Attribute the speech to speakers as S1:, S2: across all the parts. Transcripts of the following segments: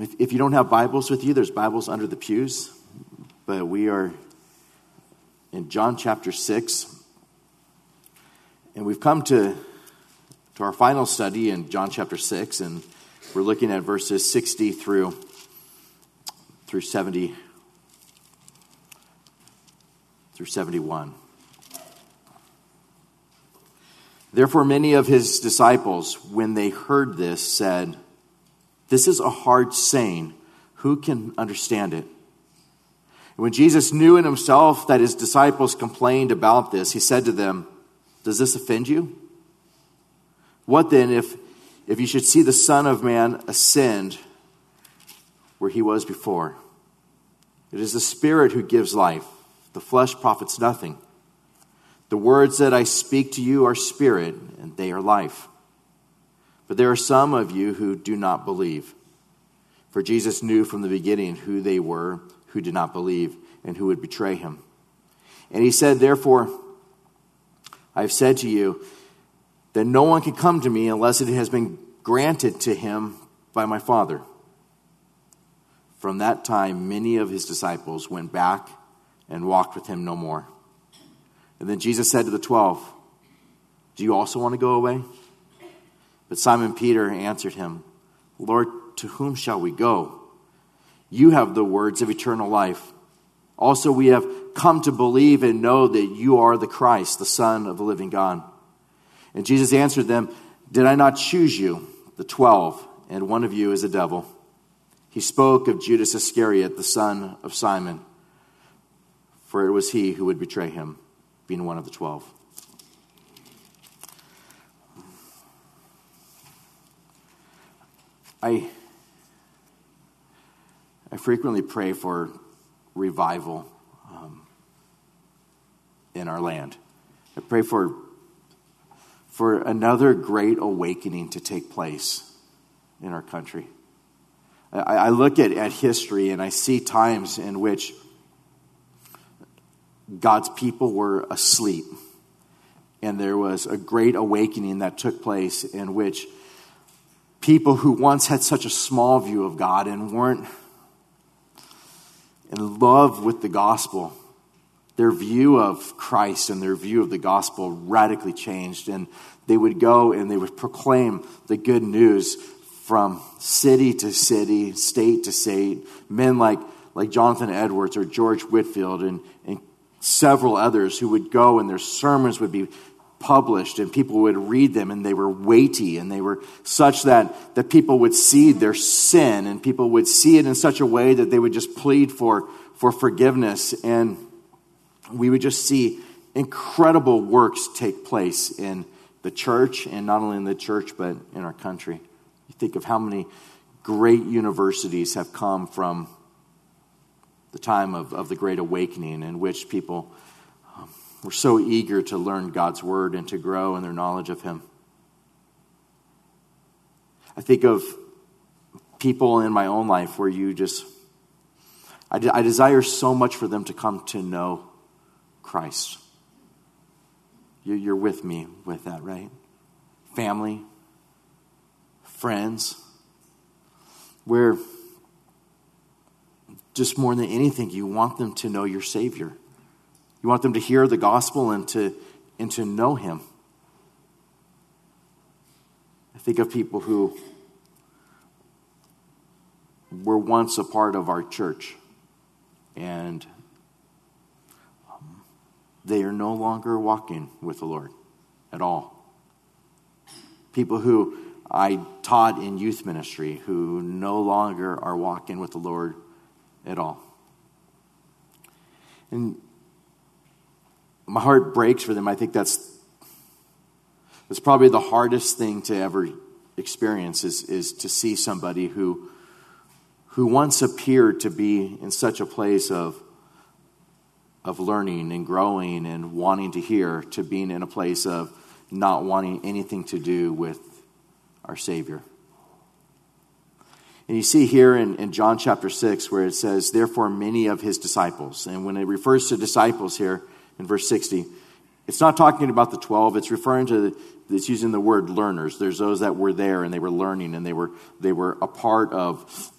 S1: If, if you don't have Bibles with you, there's Bibles under the pews. But we are in John chapter 6. And we've come to, to our final study in John chapter 6. And we're looking at verses 60 through, through 70 through 71. Therefore, many of his disciples, when they heard this, said, This is a hard saying. Who can understand it? when Jesus knew in himself that his disciples complained about this, he said to them, Does this offend you? What then if, if you should see the Son of Man ascend where he was before? It is the Spirit who gives life, the flesh profits nothing. The words that I speak to you are spirit, and they are life. But there are some of you who do not believe. For Jesus knew from the beginning who they were who did not believe and who would betray him. And he said, Therefore, I have said to you that no one can come to me unless it has been granted to him by my Father. From that time, many of his disciples went back and walked with him no more. And then Jesus said to the twelve, Do you also want to go away? But Simon Peter answered him, Lord, to whom shall we go? You have the words of eternal life. Also, we have come to believe and know that you are the Christ, the Son of the living God. And Jesus answered them, Did I not choose you, the twelve, and one of you is a devil? He spoke of Judas Iscariot, the son of Simon, for it was he who would betray him being one of the twelve. I, I frequently pray for revival um, in our land. I pray for, for another great awakening to take place in our country. I, I look at, at history and I see times in which God's people were asleep. And there was a great awakening that took place in which people who once had such a small view of God and weren't in love with the gospel, their view of Christ and their view of the gospel radically changed. And they would go and they would proclaim the good news from city to city, state to state. Men like, like Jonathan Edwards or George Whitefield and, and several others who would go and their sermons would be published and people would read them and they were weighty and they were such that, that people would see their sin and people would see it in such a way that they would just plead for, for forgiveness. And we would just see incredible works take place in the church and not only in the church but in our country. You think of how many great universities have come from the time of, of the Great Awakening, in which people were so eager to learn God's Word and to grow in their knowledge of Him. I think of people in my own life where you just, I, de- I desire so much for them to come to know Christ. You, you're with me with that, right? Family, friends, where just more than anything, you want them to know your Savior. You want them to hear the gospel and to, and to know Him. I think of people who were once a part of our church and um, they are no longer walking with the Lord at all. People who I taught in youth ministry who no longer are walking with the Lord at all. And my heart breaks for them. I think that's that's probably the hardest thing to ever experience is, is to see somebody who who once appeared to be in such a place of of learning and growing and wanting to hear to being in a place of not wanting anything to do with our Savior. And you see here in, in John chapter 6 where it says, Therefore, many of his disciples. And when it refers to disciples here in verse 60, it's not talking about the 12, it's referring to, the, it's using the word learners. There's those that were there and they were learning and they were, they were a part of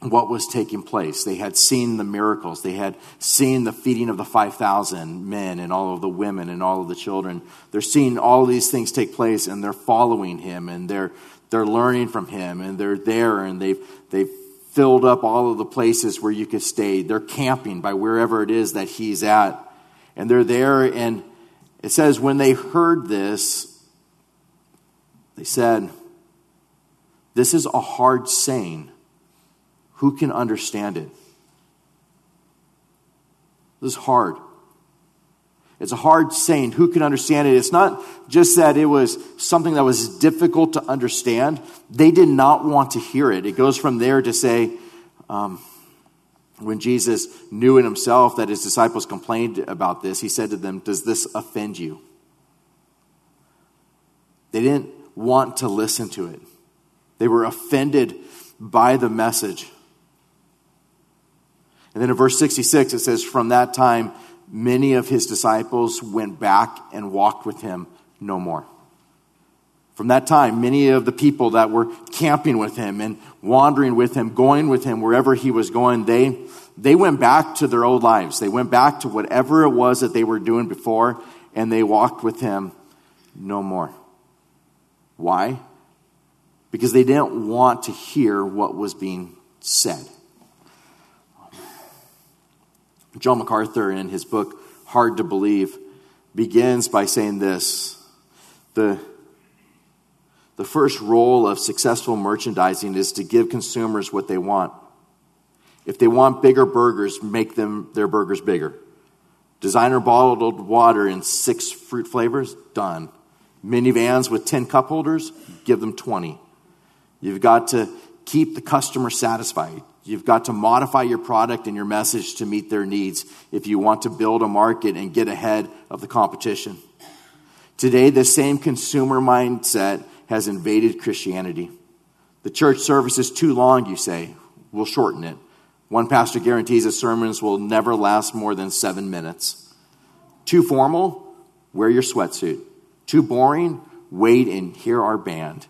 S1: what was taking place. They had seen the miracles. They had seen the feeding of the 5,000 men and all of the women and all of the children. They're seeing all these things take place and they're following him and they're, they're learning from him and they're there and they've, they've filled up all of the places where you could stay. They're camping by wherever it is that he's at. And they're there and it says when they heard this, they said, This is a hard saying who can understand it? This is hard. It's a hard saying. Who can understand it? It's not just that it was something that was difficult to understand. They did not want to hear it. It goes from there to say, um, when Jesus knew in himself that his disciples complained about this, he said to them, Does this offend you? They didn't want to listen to it, they were offended by the message. And then in verse 66, it says, From that time, many of his disciples went back and walked with him no more. From that time, many of the people that were camping with him and wandering with him, going with him wherever he was going, they, they went back to their old lives. They went back to whatever it was that they were doing before, and they walked with him no more. Why? Because they didn't want to hear what was being said. John MacArthur, in his book, Hard to Believe, begins by saying this the, the first role of successful merchandising is to give consumers what they want. If they want bigger burgers, make them their burgers bigger. Designer bottled water in six fruit flavors, done. Minivans with 10 cup holders, give them 20. You've got to keep the customer satisfied. You've got to modify your product and your message to meet their needs if you want to build a market and get ahead of the competition. Today, the same consumer mindset has invaded Christianity. The church service is too long, you say. We'll shorten it. One pastor guarantees his sermons will never last more than seven minutes. Too formal? Wear your sweatsuit. Too boring? Wait and hear our band.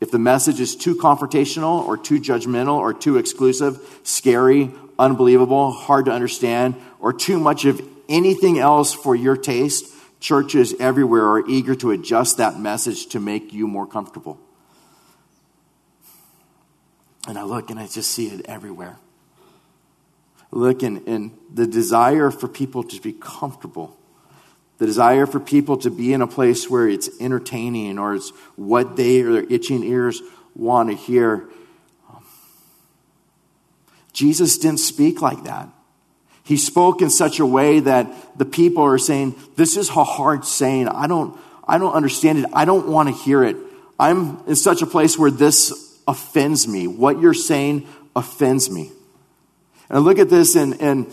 S1: If the message is too confrontational or too judgmental or too exclusive, scary, unbelievable, hard to understand, or too much of anything else for your taste, churches everywhere are eager to adjust that message to make you more comfortable. And I look and I just see it everywhere. Look, and, and the desire for people to be comfortable the desire for people to be in a place where it's entertaining or it's what they or their itching ears want to hear. Jesus didn't speak like that. He spoke in such a way that the people are saying, This is a hard saying. I don't, I don't understand it. I don't want to hear it. I'm in such a place where this offends me. What you're saying offends me. And I look at this and, and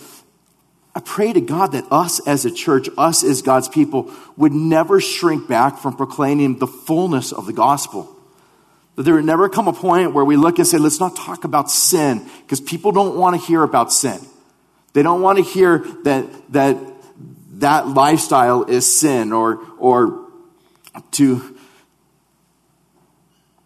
S1: I pray to God that us as a church, us as God's people, would never shrink back from proclaiming the fullness of the gospel. That there would never come a point where we look and say, let's not talk about sin, because people don't want to hear about sin. They don't want to hear that, that that lifestyle is sin or, or to,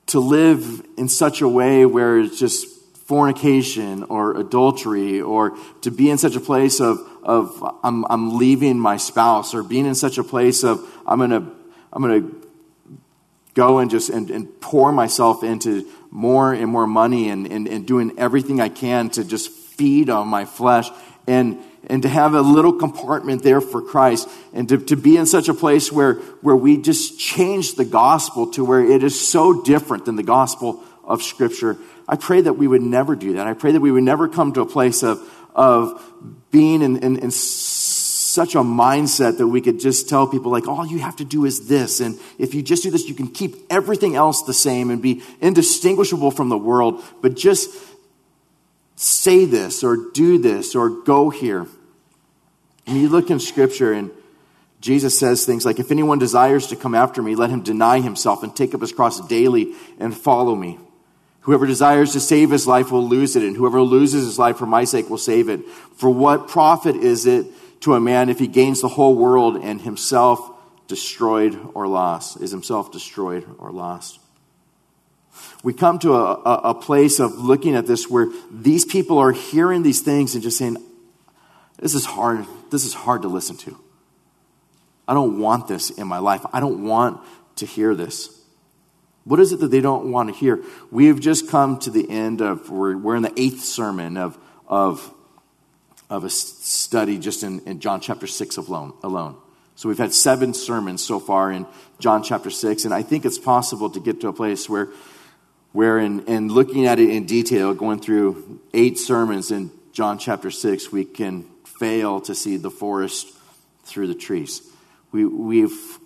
S1: to live in such a way where it's just fornication or adultery or to be in such a place of, of I'm, I'm leaving my spouse or being in such a place of I'm going to I'm to go and just and, and pour myself into more and more money and, and, and doing everything I can to just feed on my flesh and and to have a little compartment there for Christ and to, to be in such a place where, where we just change the gospel to where it is so different than the gospel of Scripture. I pray that we would never do that. I pray that we would never come to a place of, of being in, in, in such a mindset that we could just tell people, like, all you have to do is this. And if you just do this, you can keep everything else the same and be indistinguishable from the world. But just say this or do this or go here. And you look in Scripture and Jesus says things like, If anyone desires to come after me, let him deny himself and take up his cross daily and follow me. Whoever desires to save his life will lose it, and whoever loses his life for my sake will save it. For what profit is it to a man if he gains the whole world and himself destroyed or lost? Is himself destroyed or lost? We come to a, a, a place of looking at this where these people are hearing these things and just saying, This is hard. This is hard to listen to. I don't want this in my life. I don't want to hear this. What is it that they don't want to hear? We have just come to the end of, we're, we're in the eighth sermon of, of, of a study just in, in John chapter 6 alone, alone. So we've had seven sermons so far in John chapter 6, and I think it's possible to get to a place where, where in, in looking at it in detail, going through eight sermons in John chapter 6, we can fail to see the forest through the trees. We, we've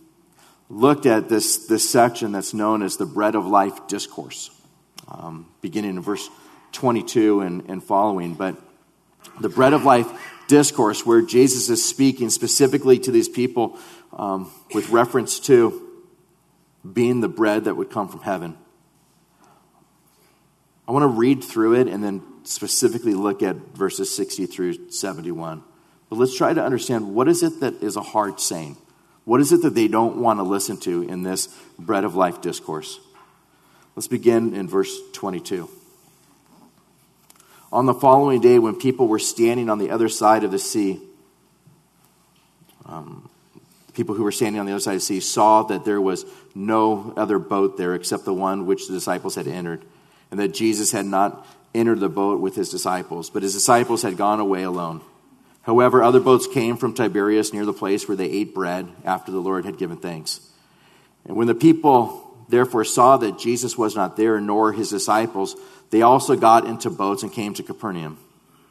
S1: looked at this, this section that's known as the bread of life discourse, um, beginning in verse 22 and, and following. But the bread of life discourse, where Jesus is speaking specifically to these people um, with reference to being the bread that would come from heaven. I want to read through it and then specifically look at verses 60 through 71. But let's try to understand what is it that is a hard saying? What is it that they don't want to listen to in this bread of life discourse? Let's begin in verse 22. On the following day, when people were standing on the other side of the sea, um, people who were standing on the other side of the sea saw that there was no other boat there except the one which the disciples had entered, and that Jesus had not entered the boat with his disciples, but his disciples had gone away alone. However, other boats came from Tiberias near the place where they ate bread after the Lord had given thanks. And when the people therefore saw that Jesus was not there, nor his disciples, they also got into boats and came to Capernaum,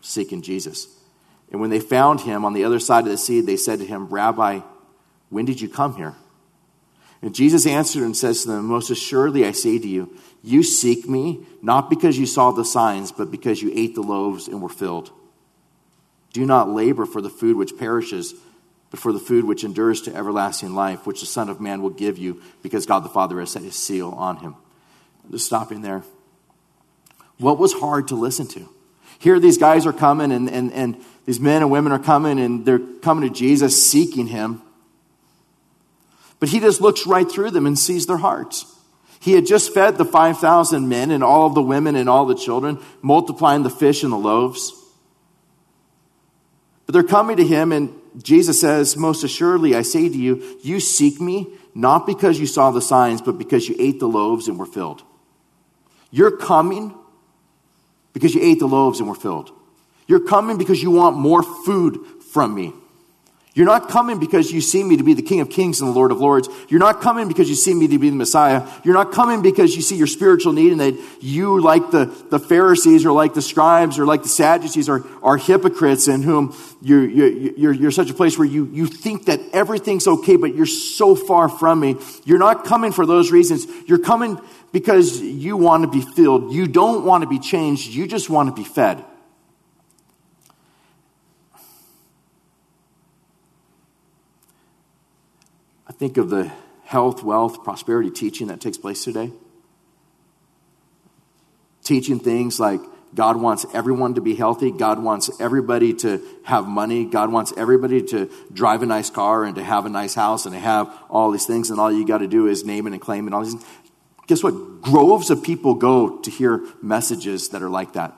S1: seeking Jesus. And when they found him on the other side of the sea, they said to him, Rabbi, when did you come here? And Jesus answered and says to them, Most assuredly I say to you, you seek me not because you saw the signs, but because you ate the loaves and were filled. Do not labor for the food which perishes, but for the food which endures to everlasting life, which the Son of Man will give you, because God the Father has set his seal on him. Just stopping there. What was hard to listen to? Here, these guys are coming, and, and, and these men and women are coming, and they're coming to Jesus seeking him. But he just looks right through them and sees their hearts. He had just fed the 5,000 men and all of the women and all the children, multiplying the fish and the loaves. But they're coming to him, and Jesus says, Most assuredly, I say to you, you seek me not because you saw the signs, but because you ate the loaves and were filled. You're coming because you ate the loaves and were filled. You're coming because you want more food from me. You're not coming because you see me to be the King of Kings and the Lord of Lords. You're not coming because you see me to be the Messiah. You're not coming because you see your spiritual need and that you, like the, the Pharisees or like the scribes or like the Sadducees, are, are hypocrites in whom you're, you're, you're such a place where you, you think that everything's okay, but you're so far from me. You're not coming for those reasons. You're coming because you want to be filled. You don't want to be changed. You just want to be fed. Think of the health, wealth, prosperity teaching that takes place today. Teaching things like God wants everyone to be healthy. God wants everybody to have money. God wants everybody to drive a nice car and to have a nice house and to have all these things. And all you got to do is name it and claim it. All these. Things. Guess what? Groves of people go to hear messages that are like that.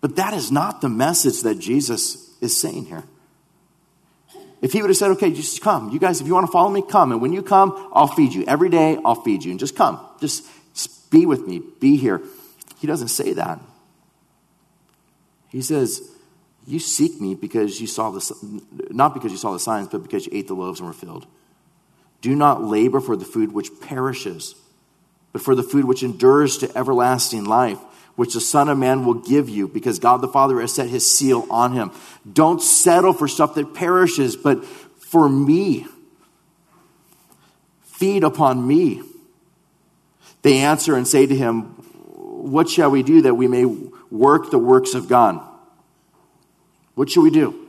S1: But that is not the message that Jesus is saying here. If he would have said, okay, just come. You guys, if you want to follow me, come. And when you come, I'll feed you. Every day, I'll feed you. And just come. Just be with me. Be here. He doesn't say that. He says, you seek me because you saw the, not because you saw the signs, but because you ate the loaves and were filled. Do not labor for the food which perishes, but for the food which endures to everlasting life which the Son of Man will give you because God the Father has set his seal on him. Don't settle for stuff that perishes, but for me. Feed upon me. They answer and say to him, What shall we do that we may work the works of God? What should we do?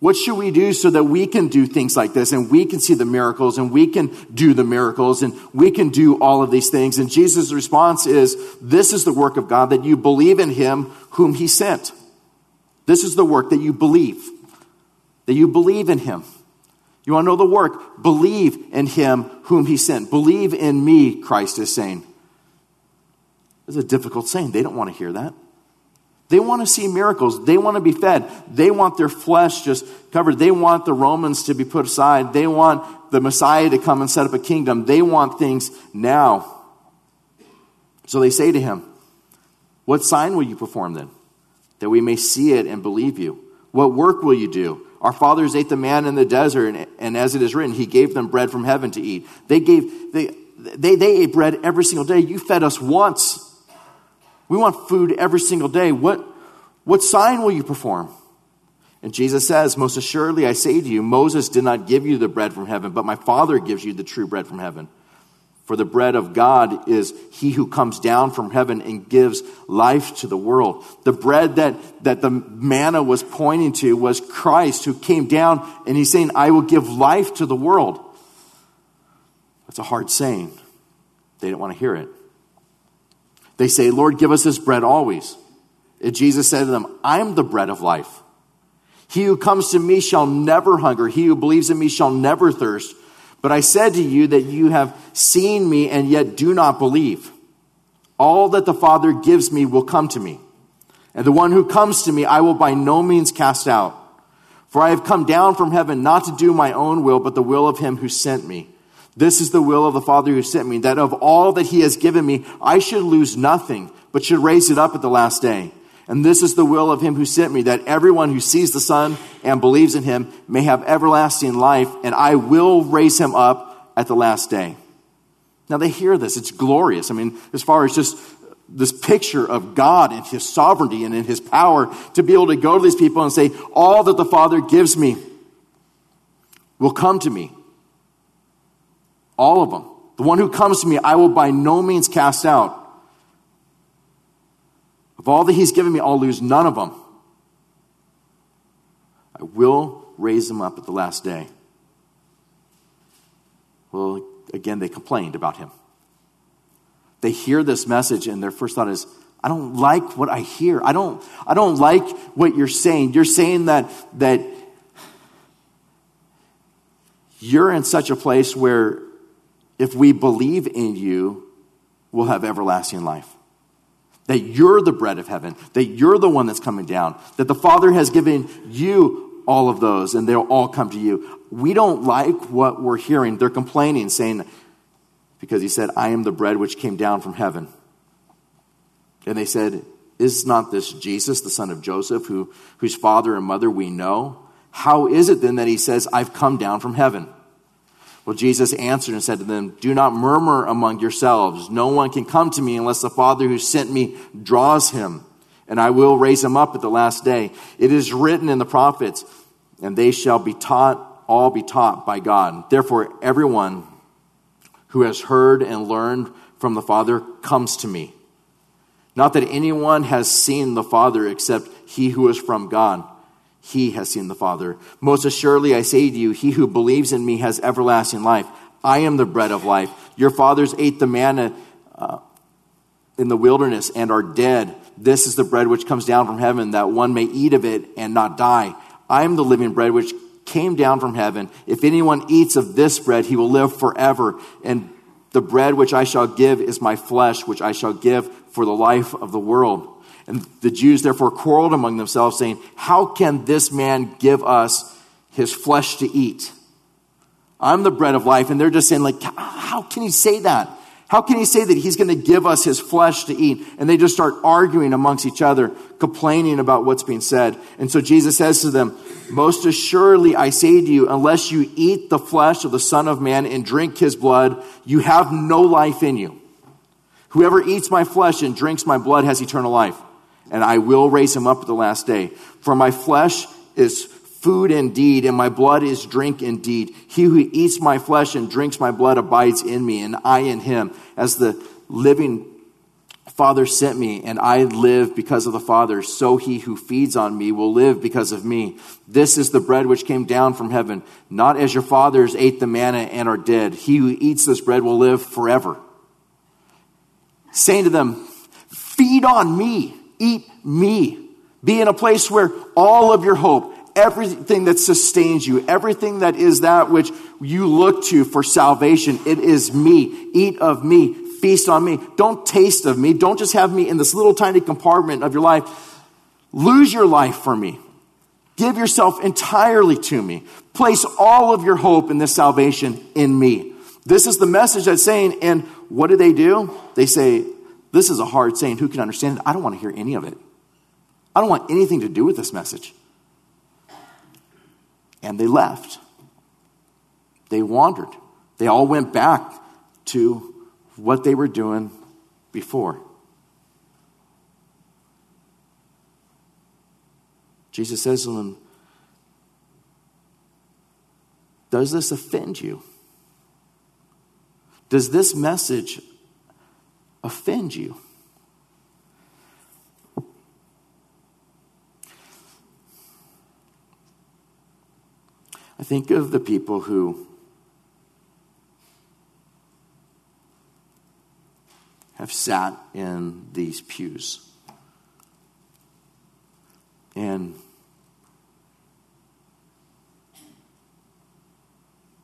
S1: What should we do so that we can do things like this and we can see the miracles and we can do the miracles and we can do all of these things? And Jesus' response is, This is the work of God, that you believe in him whom he sent. This is the work that you believe, that you believe in him. You want to know the work? Believe in him whom he sent. Believe in me, Christ is saying. It's a difficult saying. They don't want to hear that. They want to see miracles. They want to be fed. They want their flesh just covered. They want the Romans to be put aside. They want the Messiah to come and set up a kingdom. They want things now. So they say to him, What sign will you perform then? That we may see it and believe you. What work will you do? Our fathers ate the manna in the desert, and, as it is written, he gave them bread from heaven to eat. They gave, they, they, they ate bread every single day. You fed us once. We want food every single day. What, what sign will you perform? And Jesus says, Most assuredly, I say to you, Moses did not give you the bread from heaven, but my Father gives you the true bread from heaven. For the bread of God is he who comes down from heaven and gives life to the world. The bread that, that the manna was pointing to was Christ who came down and he's saying, I will give life to the world. That's a hard saying. They don't want to hear it. They say, Lord, give us this bread always. And Jesus said to them, I'm the bread of life. He who comes to me shall never hunger. He who believes in me shall never thirst. But I said to you that you have seen me and yet do not believe. All that the Father gives me will come to me. And the one who comes to me I will by no means cast out. For I have come down from heaven not to do my own will, but the will of him who sent me. This is the will of the Father who sent me, that of all that he has given me, I should lose nothing, but should raise it up at the last day. And this is the will of him who sent me, that everyone who sees the Son and believes in him may have everlasting life, and I will raise him up at the last day. Now they hear this. It's glorious. I mean, as far as just this picture of God and his sovereignty and in his power to be able to go to these people and say, All that the Father gives me will come to me. All of them. The one who comes to me, I will by no means cast out. Of all that he's given me, I'll lose none of them. I will raise them up at the last day. Well, again, they complained about him. They hear this message, and their first thought is, I don't like what I hear. I don't, I don't like what you're saying. You're saying that, that you're in such a place where if we believe in you, we'll have everlasting life. That you're the bread of heaven, that you're the one that's coming down, that the Father has given you all of those and they'll all come to you. We don't like what we're hearing. They're complaining, saying, because he said, I am the bread which came down from heaven. And they said, Is not this Jesus, the son of Joseph, who, whose father and mother we know? How is it then that he says, I've come down from heaven? Well, Jesus answered and said to them, Do not murmur among yourselves. No one can come to me unless the Father who sent me draws him, and I will raise him up at the last day. It is written in the prophets, and they shall be taught, all be taught by God. Therefore, everyone who has heard and learned from the Father comes to me. Not that anyone has seen the Father except he who is from God he has seen the Father. Most assuredly, I say to you, he who believes in me has everlasting life. I am the bread of life. Your fathers ate the manna uh, in the wilderness and are dead. This is the bread which comes down from heaven, that one may eat of it and not die. I am the living bread which came down from heaven. If anyone eats of this bread, he will live forever. And the bread which I shall give is my flesh, which I shall give for the life of the world. And the Jews therefore quarreled among themselves, saying, How can this man give us his flesh to eat? I'm the bread of life. And they're just saying, like, how can he say that? How can he say that he's going to give us his flesh to eat? And they just start arguing amongst each other, complaining about what's being said. And so Jesus says to them, Most assuredly I say to you, unless you eat the flesh of the Son of Man and drink his blood, you have no life in you. Whoever eats my flesh and drinks my blood has eternal life and I will raise him up at the last day. For my flesh is food indeed, and my blood is drink indeed. He who eats my flesh and drinks my blood abides in me, and I in him. As the living Father sent me, and I live because of the Father, so he who feeds on me will live because of me. This is the bread which came down from heaven, not as your fathers ate the manna and are dead. He who eats this bread will live forever. Saying to them, Feed on me Eat me. Be in a place where all of your hope, everything that sustains you, everything that is that which you look to for salvation, it is me. Eat of me. feast on me. Don't taste of me. Don't just have me in this little tiny compartment of your life. Lose your life for me. Give yourself entirely to me. Place all of your hope in this salvation in me. This is the message that's saying, and what do they do? They say, This is a hard saying. Who can understand it? I don't want to hear any of it. I don't want anything to do with this message. And they left. They wandered. They all went back to what they were doing before. Jesus says to them, Does this offend you? Does this message offend you? I think of the people who have sat in these pews. And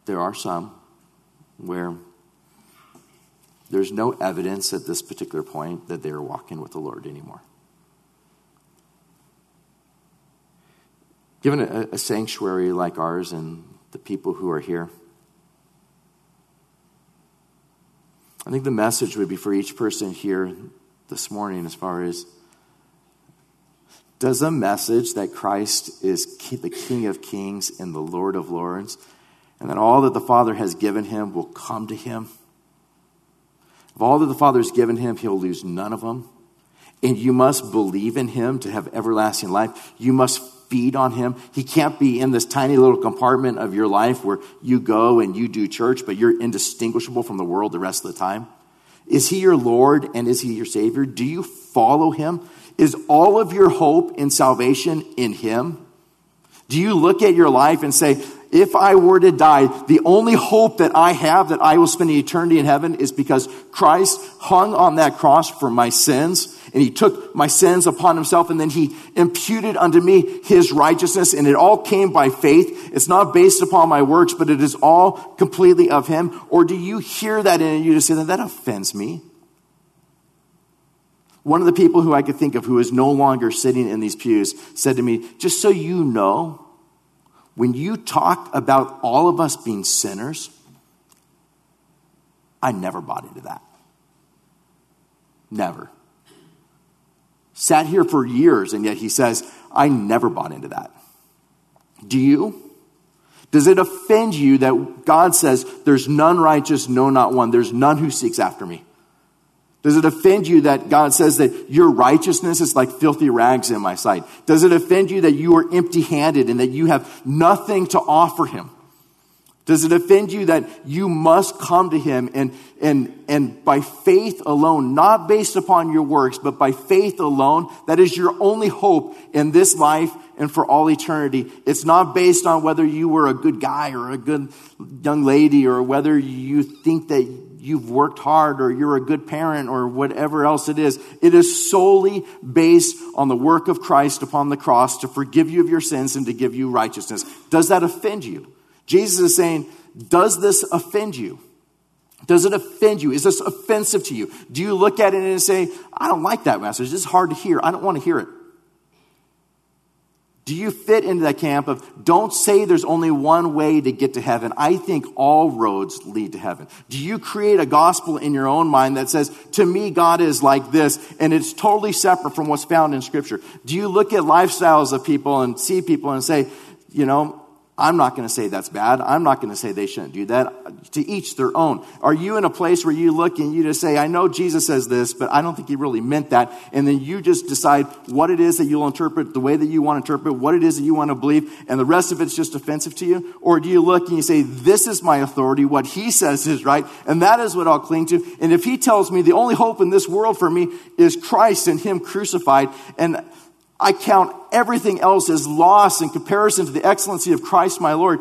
S1: there are some where there's no evidence at this particular point that they're walking with the Lord anymore. Given a, a sanctuary like ours and the people who are here, I think the message would be for each person here this morning as far as does a message that Christ is the King of Kings and the Lord of Lords, and that all that the Father has given him will come to him? Of all that the Father has given him, he'll lose none of them. And you must believe in him to have everlasting life. You must feed on him. He can't be in this tiny little compartment of your life where you go and you do church, but you're indistinguishable from the world the rest of the time. Is he your Lord and is he your Savior? Do you follow him? Is all of your hope in salvation in him? Do you look at your life and say, if I were to die, the only hope that I have that I will spend eternity in heaven is because Christ hung on that cross for my sins and he took my sins upon himself and then he imputed unto me his righteousness and it all came by faith. It's not based upon my works, but it is all completely of him. Or do you hear that in you to say that that offends me? One of the people who I could think of who is no longer sitting in these pews said to me, just so you know, when you talk about all of us being sinners, I never bought into that. Never. Sat here for years, and yet he says, I never bought into that. Do you? Does it offend you that God says, There's none righteous, no, not one? There's none who seeks after me? Does it offend you that God says that your righteousness is like filthy rags in my sight? Does it offend you that you are empty handed and that you have nothing to offer him? Does it offend you that you must come to him and, and, and by faith alone, not based upon your works, but by faith alone, that is your only hope in this life and for all eternity. It's not based on whether you were a good guy or a good young lady or whether you think that you've worked hard or you're a good parent or whatever else it is. It is solely based on the work of Christ upon the cross to forgive you of your sins and to give you righteousness. Does that offend you? Jesus is saying, Does this offend you? Does it offend you? Is this offensive to you? Do you look at it and say, I don't like that message. This is hard to hear. I don't want to hear it. Do you fit into that camp of don't say there's only one way to get to heaven? I think all roads lead to heaven. Do you create a gospel in your own mind that says, to me, God is like this, and it's totally separate from what's found in Scripture? Do you look at lifestyles of people and see people and say, you know, I'm not going to say that's bad. I'm not going to say they shouldn't do that. To each their own. Are you in a place where you look and you just say, I know Jesus says this, but I don't think he really meant that. And then you just decide what it is that you'll interpret, the way that you want to interpret, what it is that you want to believe, and the rest of it's just offensive to you? Or do you look and you say, this is my authority, what he says is right, and that is what I'll cling to. And if he tells me the only hope in this world for me is Christ and him crucified, and I count everything else as loss in comparison to the excellency of Christ my Lord.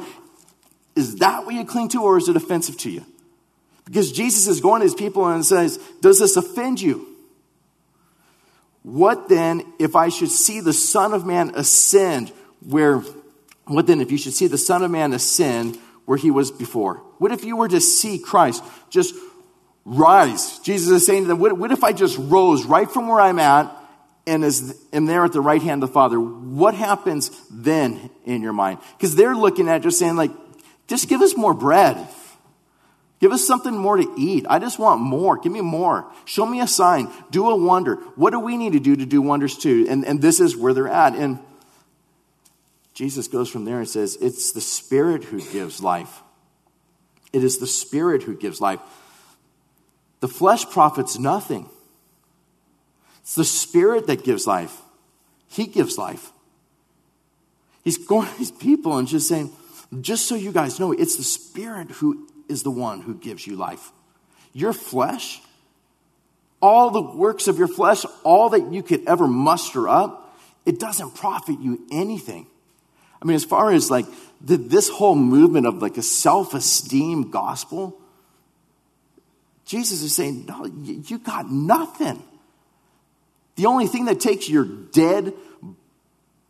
S1: Is that what you cling to, or is it offensive to you? Because Jesus is going to his people and says, Does this offend you? What then if I should see the Son of Man ascend where, what then if you should see the Son of Man ascend where he was before? What if you were to see Christ just rise. Jesus is saying to them, what, what if I just rose right from where I'm at and is, am there at the right hand of the Father? What happens then in your mind? Because they're looking at just saying, like, just give us more bread. Give us something more to eat. I just want more. Give me more. Show me a sign. Do a wonder. What do we need to do to do wonders too? And, and this is where they're at. And Jesus goes from there and says, It's the Spirit who gives life. It is the Spirit who gives life. The flesh profits nothing. It's the Spirit that gives life. He gives life. He's going to these people and just saying, just so you guys know, it's the Spirit who is the one who gives you life. Your flesh, all the works of your flesh, all that you could ever muster up, it doesn't profit you anything. I mean, as far as like the, this whole movement of like a self esteem gospel, Jesus is saying, no, you got nothing. The only thing that takes your dead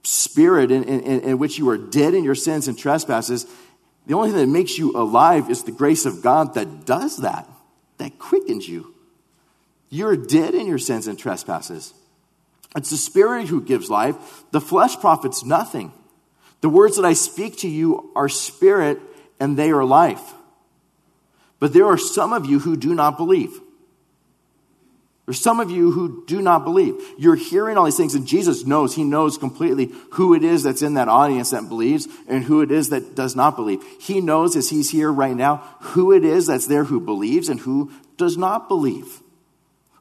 S1: spirit in, in, in, which you are dead in your sins and trespasses, the only thing that makes you alive is the grace of God that does that, that quickens you. You're dead in your sins and trespasses. It's the spirit who gives life. The flesh profits nothing. The words that I speak to you are spirit and they are life. But there are some of you who do not believe. There's some of you who do not believe. You're hearing all these things, and Jesus knows, He knows completely who it is that's in that audience that believes and who it is that does not believe. He knows as He's here right now who it is that's there who believes and who does not believe.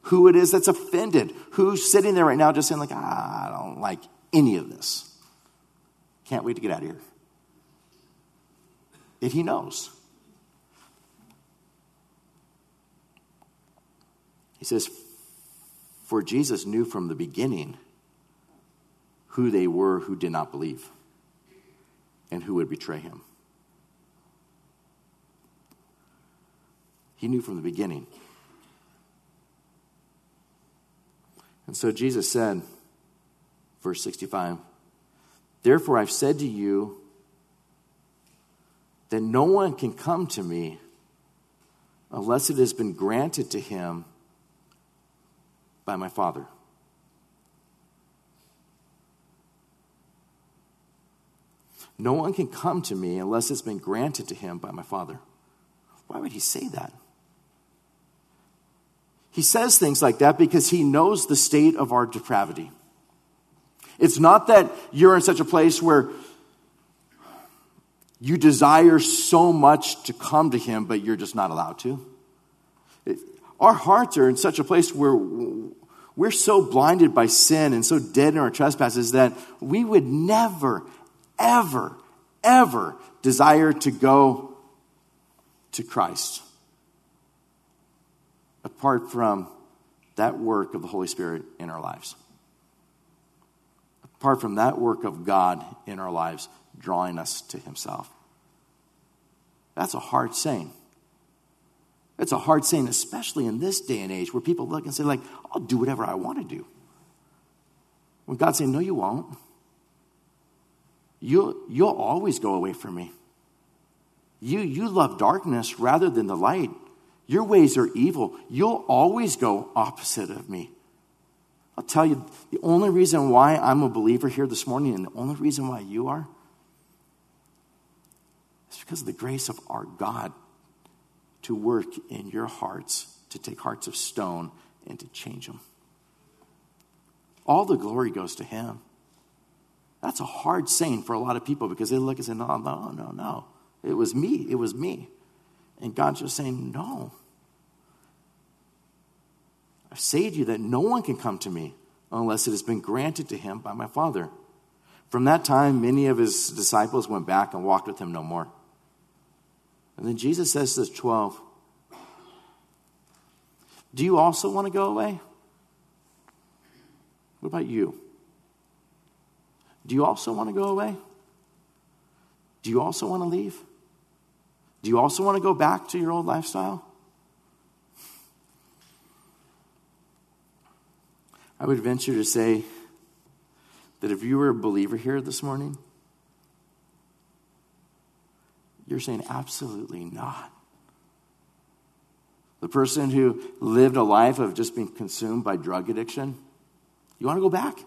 S1: Who it is that's offended. Who's sitting there right now just saying, like, ah, I don't like any of this. Can't wait to get out of here. And He knows. He says, For Jesus knew from the beginning who they were who did not believe and who would betray him. He knew from the beginning. And so Jesus said, verse 65, Therefore I've said to you that no one can come to me unless it has been granted to him by my Father. No one can come to me unless it's been granted to him by my Father. Why would he say that? He says things like that because he knows the state of our depravity. It's not that you're in such a place where you desire so much to come to him, but you're just not allowed to. Our hearts are in such a place where we're so blinded by sin and so dead in our trespasses that we would never, ever, ever desire to go to Christ apart from that work of the Holy Spirit in our lives. Apart from that work of God in our lives, drawing us to Himself. That's a hard saying. It's a hard saying, especially in this day and age where people look and say, like, I'll do whatever I want to do. When God's saying, No, you won't. You'll, you'll always go away from me. You, you love darkness rather than the light. Your ways are evil. You'll always go opposite of me. I'll tell you, the only reason why I'm a believer here this morning, and the only reason why you are, is because of the grace of our God to work in your hearts, to take hearts of stone and to change them. All the glory goes to Him. That's a hard saying for a lot of people because they look and say, no, no, no, no. It was me. It was me. And God's just saying, no. I say to you that no one can come to me unless it has been granted to him by my Father. From that time, many of his disciples went back and walked with him no more. And then Jesus says to the 12, Do you also want to go away? What about you? Do you also want to go away? Do you also want to leave? Do you also want to go back to your old lifestyle? I would venture to say that if you were a believer here this morning, you're saying, absolutely not. The person who lived a life of just being consumed by drug addiction, you want to go back?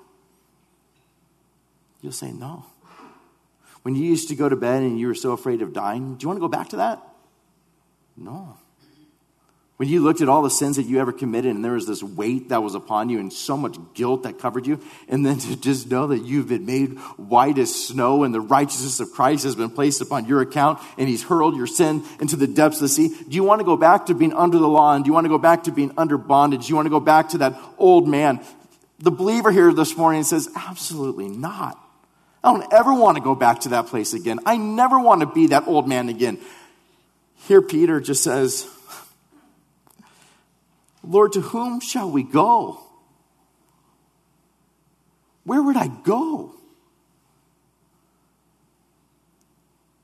S1: You'll say no. When you used to go to bed and you were so afraid of dying, do you want to go back to that? No. When you looked at all the sins that you ever committed and there was this weight that was upon you and so much guilt that covered you, and then to just know that you've been made white as snow and the righteousness of Christ has been placed upon your account and he's hurled your sin into the depths of the sea, do you want to go back to being under the law and do you want to go back to being under bondage? Do you want to go back to that old man? The believer here this morning says, absolutely not. I don't ever want to go back to that place again. I never want to be that old man again. Here, Peter just says, Lord, to whom shall we go? Where would I go?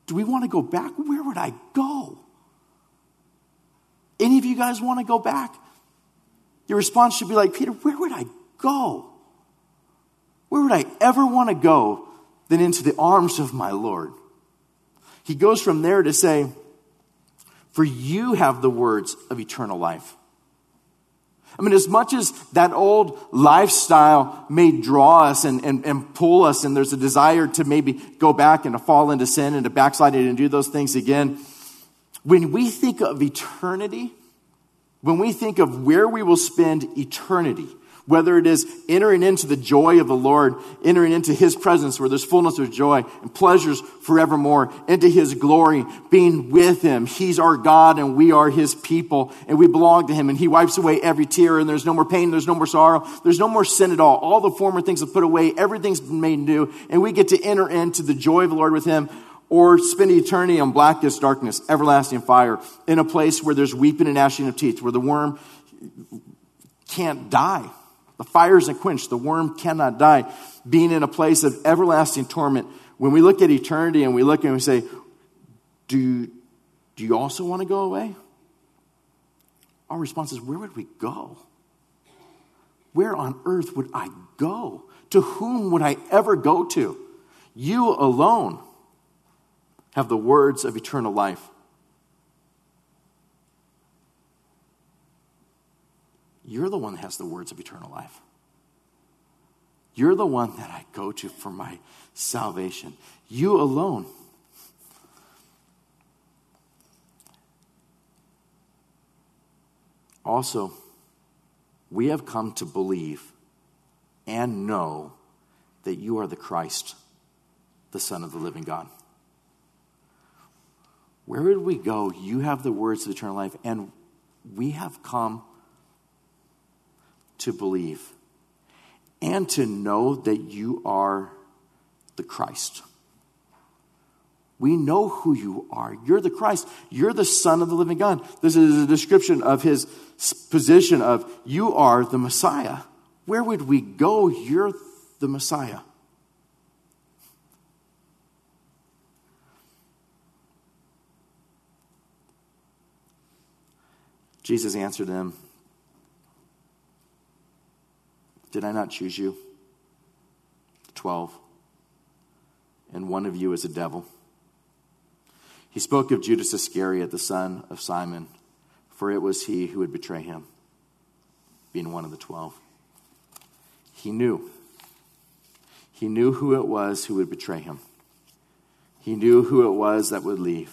S1: Do we want to go back? Where would I go? Any of you guys want to go back? Your response should be like, Peter, where would I go? Where would I ever want to go than into the arms of my Lord? He goes from there to say, For you have the words of eternal life. I mean, as much as that old lifestyle may draw us and, and, and pull us, and there's a desire to maybe go back and to fall into sin and to backslide and do those things again, when we think of eternity, when we think of where we will spend eternity, whether it is entering into the joy of the Lord, entering into His presence where there's fullness of joy and pleasures forevermore, into His glory, being with Him. He's our God and we are His people and we belong to Him and He wipes away every tear and there's no more pain, there's no more sorrow, there's no more sin at all. All the former things have put away, everything's been made new and we get to enter into the joy of the Lord with Him or spend eternity in blackest darkness, everlasting fire, in a place where there's weeping and gnashing of teeth, where the worm can't die the fire isn't quenched. The worm cannot die. Being in a place of everlasting torment. When we look at eternity and we look and we say, do, do you also want to go away? Our response is, where would we go? Where on earth would I go? To whom would I ever go to? You alone have the words of eternal life. You're the one that has the words of eternal life. You're the one that I go to for my salvation. You alone. Also, we have come to believe and know that you are the Christ, the Son of the living God. Where would we go? You have the words of eternal life, and we have come to believe and to know that you are the Christ. We know who you are. You're the Christ. You're the Son of the living God. This is a description of his position of you are the Messiah. Where would we go? You're the Messiah. Jesus answered them, Did I not choose you? Twelve. And one of you is a devil. He spoke of Judas Iscariot, the son of Simon, for it was he who would betray him, being one of the twelve. He knew. He knew who it was who would betray him. He knew who it was that would leave.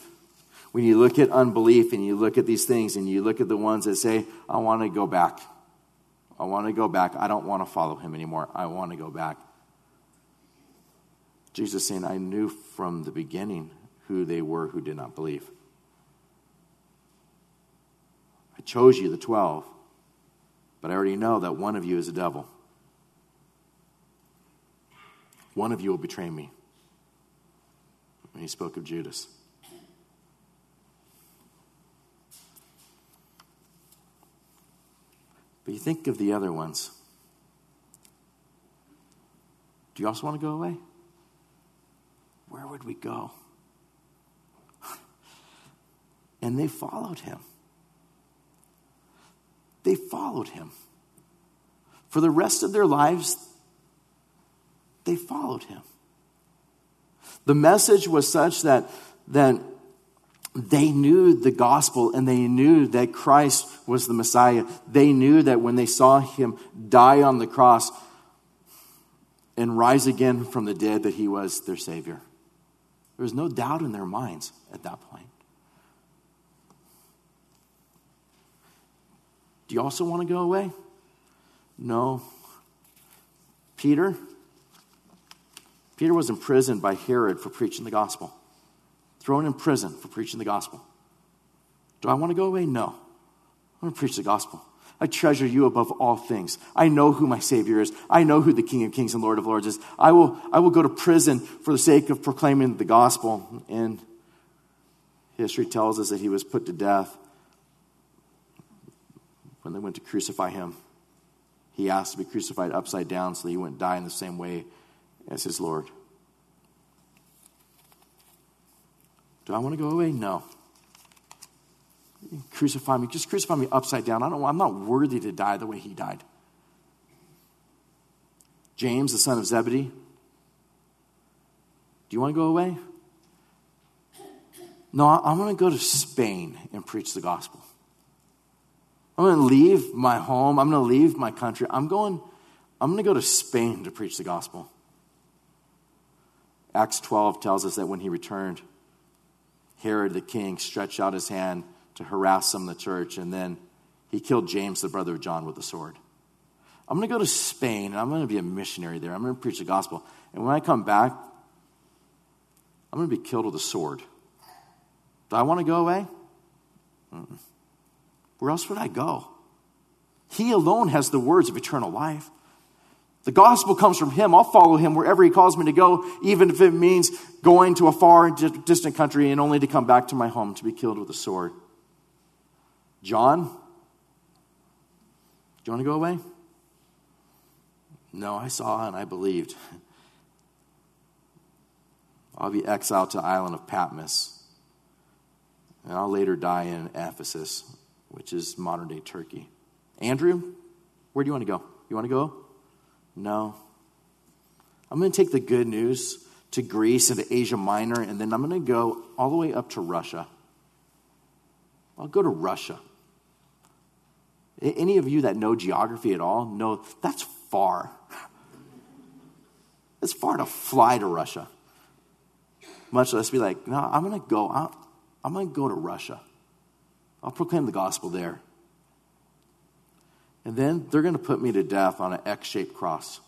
S1: When you look at unbelief and you look at these things and you look at the ones that say, I want to go back. I want to go back. I don't want to follow him anymore. I want to go back. Jesus saying, I knew from the beginning who they were who did not believe. I chose you, the 12, but I already know that one of you is a devil. One of you will betray me. When he spoke of Judas. But you think of the other ones. Do you also want to go away? Where would we go? And they followed him. They followed him. For the rest of their lives, they followed him. The message was such that, that they knew the gospel and they knew that Christ was the Messiah. They knew that when they saw him die on the cross and rise again from the dead, that he was their Savior. There was no doubt in their minds at that point. Do you also want to go away? No. Peter? Peter was imprisoned by Herod for preaching the gospel thrown in prison for preaching the gospel. Do I want to go away? No. I want to preach the gospel. I treasure you above all things. I know who my Savior is. I know who the King of Kings and Lord of Lords is. I will, I will go to prison for the sake of proclaiming the gospel. And history tells us that he was put to death when they went to crucify him. He asked to be crucified upside down so that he wouldn't die in the same way as his Lord. Do I want to go away? No. Crucify me. Just crucify me upside down. I don't, I'm not worthy to die the way he died. James, the son of Zebedee, do you want to go away? No, I'm going to go to Spain and preach the gospel. I'm going to leave my home. I'm going to leave my country. I'm going, I'm going to go to Spain to preach the gospel. Acts 12 tells us that when he returned, Herod the king stretched out his hand to harass some of the church, and then he killed James, the brother of John, with a sword. I'm going to go to Spain, and I'm going to be a missionary there. I'm going to preach the gospel. And when I come back, I'm going to be killed with a sword. Do I want to go away? Mm-mm. Where else would I go? He alone has the words of eternal life. The gospel comes from him. I'll follow him wherever he calls me to go, even if it means going to a far and distant country and only to come back to my home to be killed with a sword. John, do you want to go away? No, I saw and I believed. I'll be exiled to the island of Patmos. And I'll later die in Ephesus, which is modern day Turkey. Andrew, where do you want to go? You want to go? No. I'm going to take the good news to Greece and to Asia Minor, and then I'm going to go all the way up to Russia. I'll go to Russia. Any of you that know geography at all know that's far. It's far to fly to Russia. Much less be like, no, I'm going to go. I'm going to go to Russia. I'll proclaim the gospel there. And then they're going to put me to death on an X shaped cross.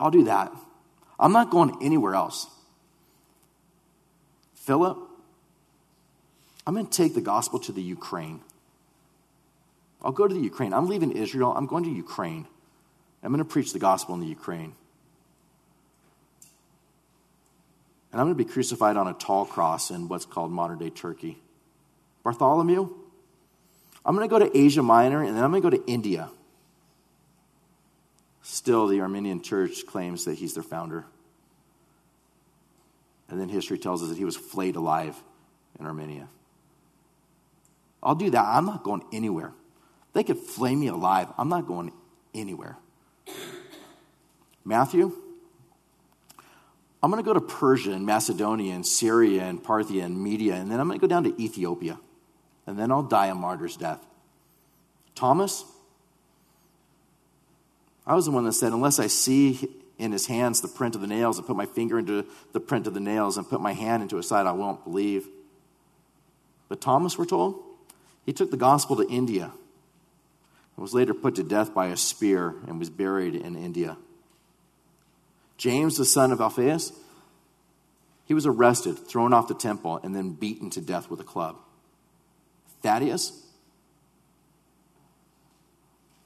S1: I'll do that. I'm not going anywhere else. Philip, I'm going to take the gospel to the Ukraine. I'll go to the Ukraine. I'm leaving Israel. I'm going to Ukraine. I'm going to preach the gospel in the Ukraine. And I'm going to be crucified on a tall cross in what's called modern day Turkey. Bartholomew, I'm going to go to Asia Minor and then I'm going to go to India. Still, the Armenian church claims that he's their founder. And then history tells us that he was flayed alive in Armenia. I'll do that. I'm not going anywhere. They could flay me alive. I'm not going anywhere. Matthew, I'm going to go to Persia and Macedonia and Syria and Parthia and Media, and then I'm going to go down to Ethiopia and then I'll die a martyr's death. Thomas, I was the one that said, unless I see in his hands the print of the nails and put my finger into the print of the nails and put my hand into his side, I won't believe. But Thomas, we're told, he took the gospel to India and was later put to death by a spear and was buried in India. James, the son of Alphaeus, he was arrested, thrown off the temple, and then beaten to death with a club. Thaddeus.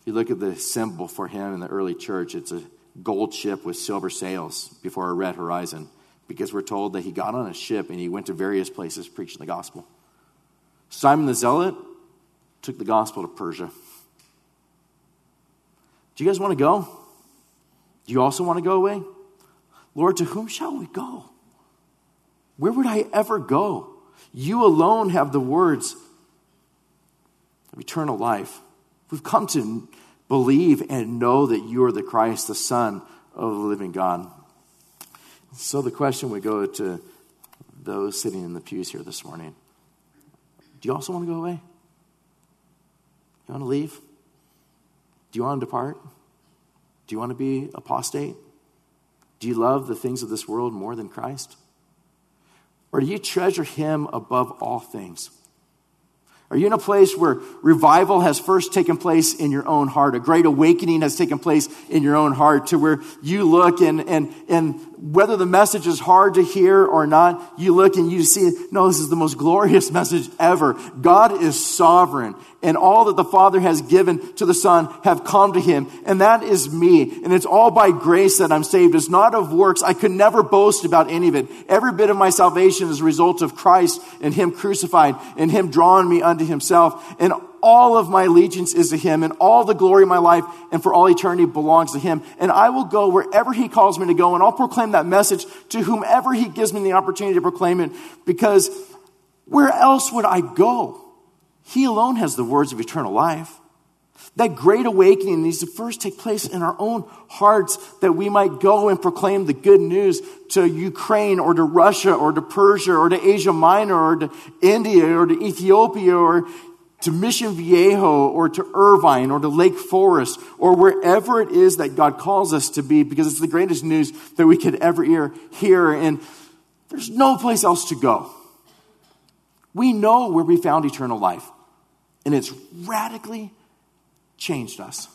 S1: If you look at the symbol for him in the early church, it's a gold ship with silver sails before a red horizon because we're told that he got on a ship and he went to various places preaching the gospel. Simon the Zealot took the gospel to Persia. Do you guys want to go? Do you also want to go away? Lord, to whom shall we go? Where would I ever go? You alone have the words of eternal life. We've come to believe and know that you are the Christ, the Son of the living God. So the question would go to those sitting in the pews here this morning. Do you also want to go away? You want to leave? Do you want to depart? Do you want to be apostate? Do you love the things of this world more than Christ? Or do you treasure Him above all things? Are you in a place where revival has first taken place in your own heart? A great awakening has taken place in your own heart to where you look and, and, and whether the message is hard to hear or not, you look and you see, no, this is the most glorious message ever. God is sovereign and all that the Father has given to the Son have come to him. And that is me. And it's all by grace that I'm saved. It's not of works. I could never boast about any of it. Every bit of my salvation is a result of Christ and him crucified and him drawing me unto himself. And all of my allegiance is to him and all the glory of my life and for all eternity belongs to him. And I will go wherever he calls me to go and I'll proclaim that message to whomever he gives me the opportunity to proclaim it because where else would I go? He alone has the words of eternal life. That great awakening needs to first take place in our own hearts that we might go and proclaim the good news to Ukraine or to Russia or to Persia or to Asia Minor or to India or to Ethiopia or to Mission Viejo or to Irvine or to Lake Forest or wherever it is that God calls us to be because it's the greatest news that we could ever hear, hear and there's no place else to go. We know where we found eternal life and it's radically changed us.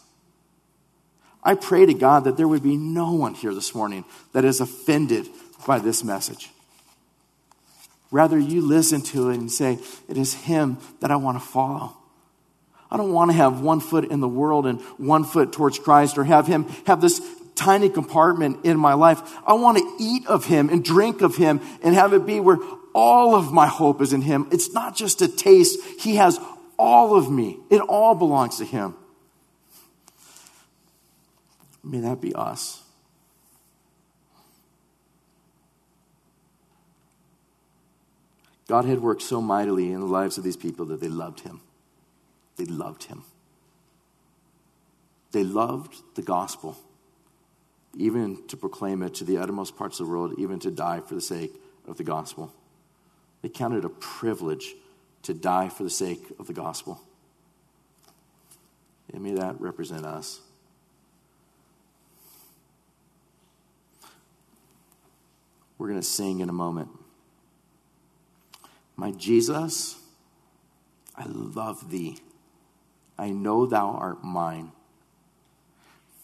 S1: I pray to God that there would be no one here this morning that is offended by this message. Rather, you listen to it and say, It is Him that I want to follow. I don't want to have one foot in the world and one foot towards Christ or have Him have this tiny compartment in my life. I want to eat of Him and drink of Him and have it be where all of my hope is in Him. It's not just a taste, He has all of me, it all belongs to Him. May that be us. God had worked so mightily in the lives of these people that they loved him. They loved him. They loved the gospel, even to proclaim it to the uttermost parts of the world, even to die for the sake of the gospel. They counted it a privilege to die for the sake of the gospel. And may that represent us. We're going to sing in a moment. My Jesus, I love thee. I know thou art mine.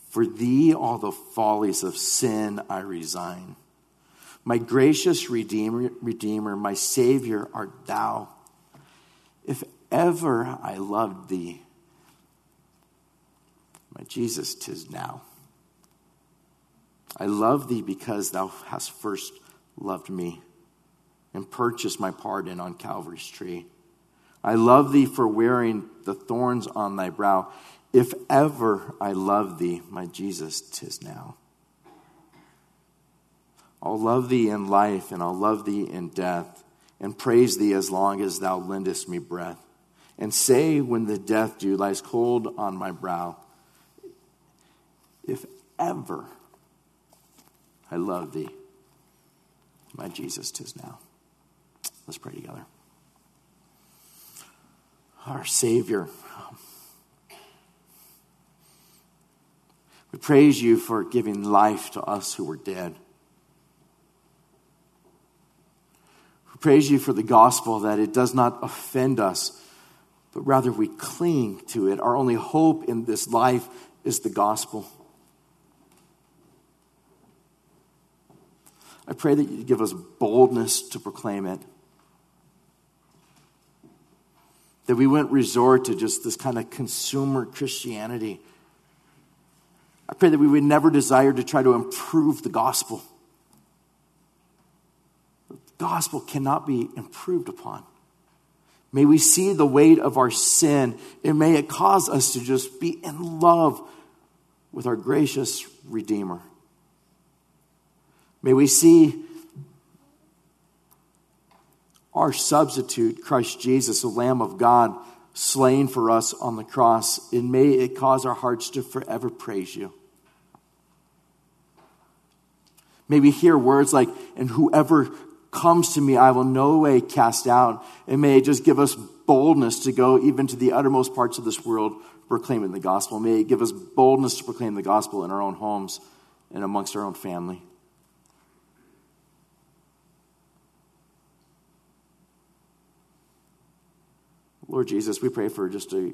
S1: For thee all the follies of sin I resign. My gracious Redeemer, Redeemer, my Savior art thou. If ever I loved thee, my Jesus, tis now. I love thee because thou hast first loved me and purchase my pardon on Calvary's tree. I love thee for wearing the thorns on thy brow. If ever I love thee, my Jesus, tis now. I'll love thee in life and I'll love thee in death and praise thee as long as thou lendest me breath. And say when the death dew lies cold on my brow, if ever I love thee, my Jesus, tis now. Let's pray together. Our Savior, we praise you for giving life to us who were dead. We praise you for the gospel that it does not offend us, but rather we cling to it. Our only hope in this life is the gospel. I pray that you give us boldness to proclaim it. That we wouldn't resort to just this kind of consumer Christianity. I pray that we would never desire to try to improve the gospel. The gospel cannot be improved upon. May we see the weight of our sin, and may it cause us to just be in love with our gracious Redeemer. May we see our substitute, Christ Jesus, the Lamb of God, slain for us on the cross, and may it cause our hearts to forever praise you. May we hear words like, and whoever comes to me, I will no way cast out. And may it just give us boldness to go even to the uttermost parts of this world proclaiming the gospel. May it give us boldness to proclaim the gospel in our own homes and amongst our own family. Lord Jesus, we pray for just a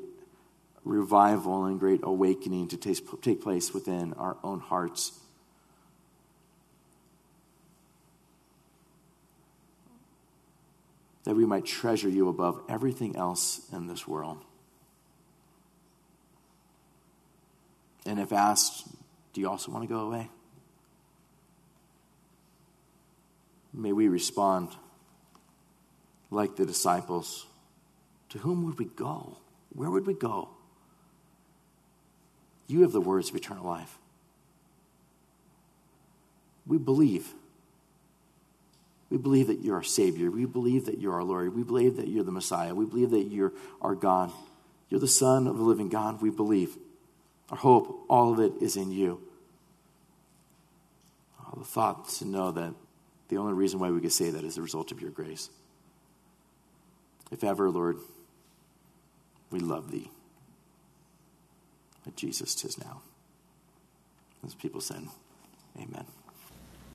S1: revival and great awakening to take place within our own hearts. That we might treasure you above everything else in this world. And if asked, do you also want to go away? May we respond like the disciples to whom would we go? Where would we go? You have the words of eternal life. We believe. We believe that you're our Savior. We believe that you're our Lord. We believe that you're the Messiah. We believe that you're our God. You're the Son of the living God. We believe. Our hope, all of it is in you. All the thought to know that the only reason why we could say that is the result of your grace. If ever, Lord, we love thee. But Jesus tis now. As people said, Amen.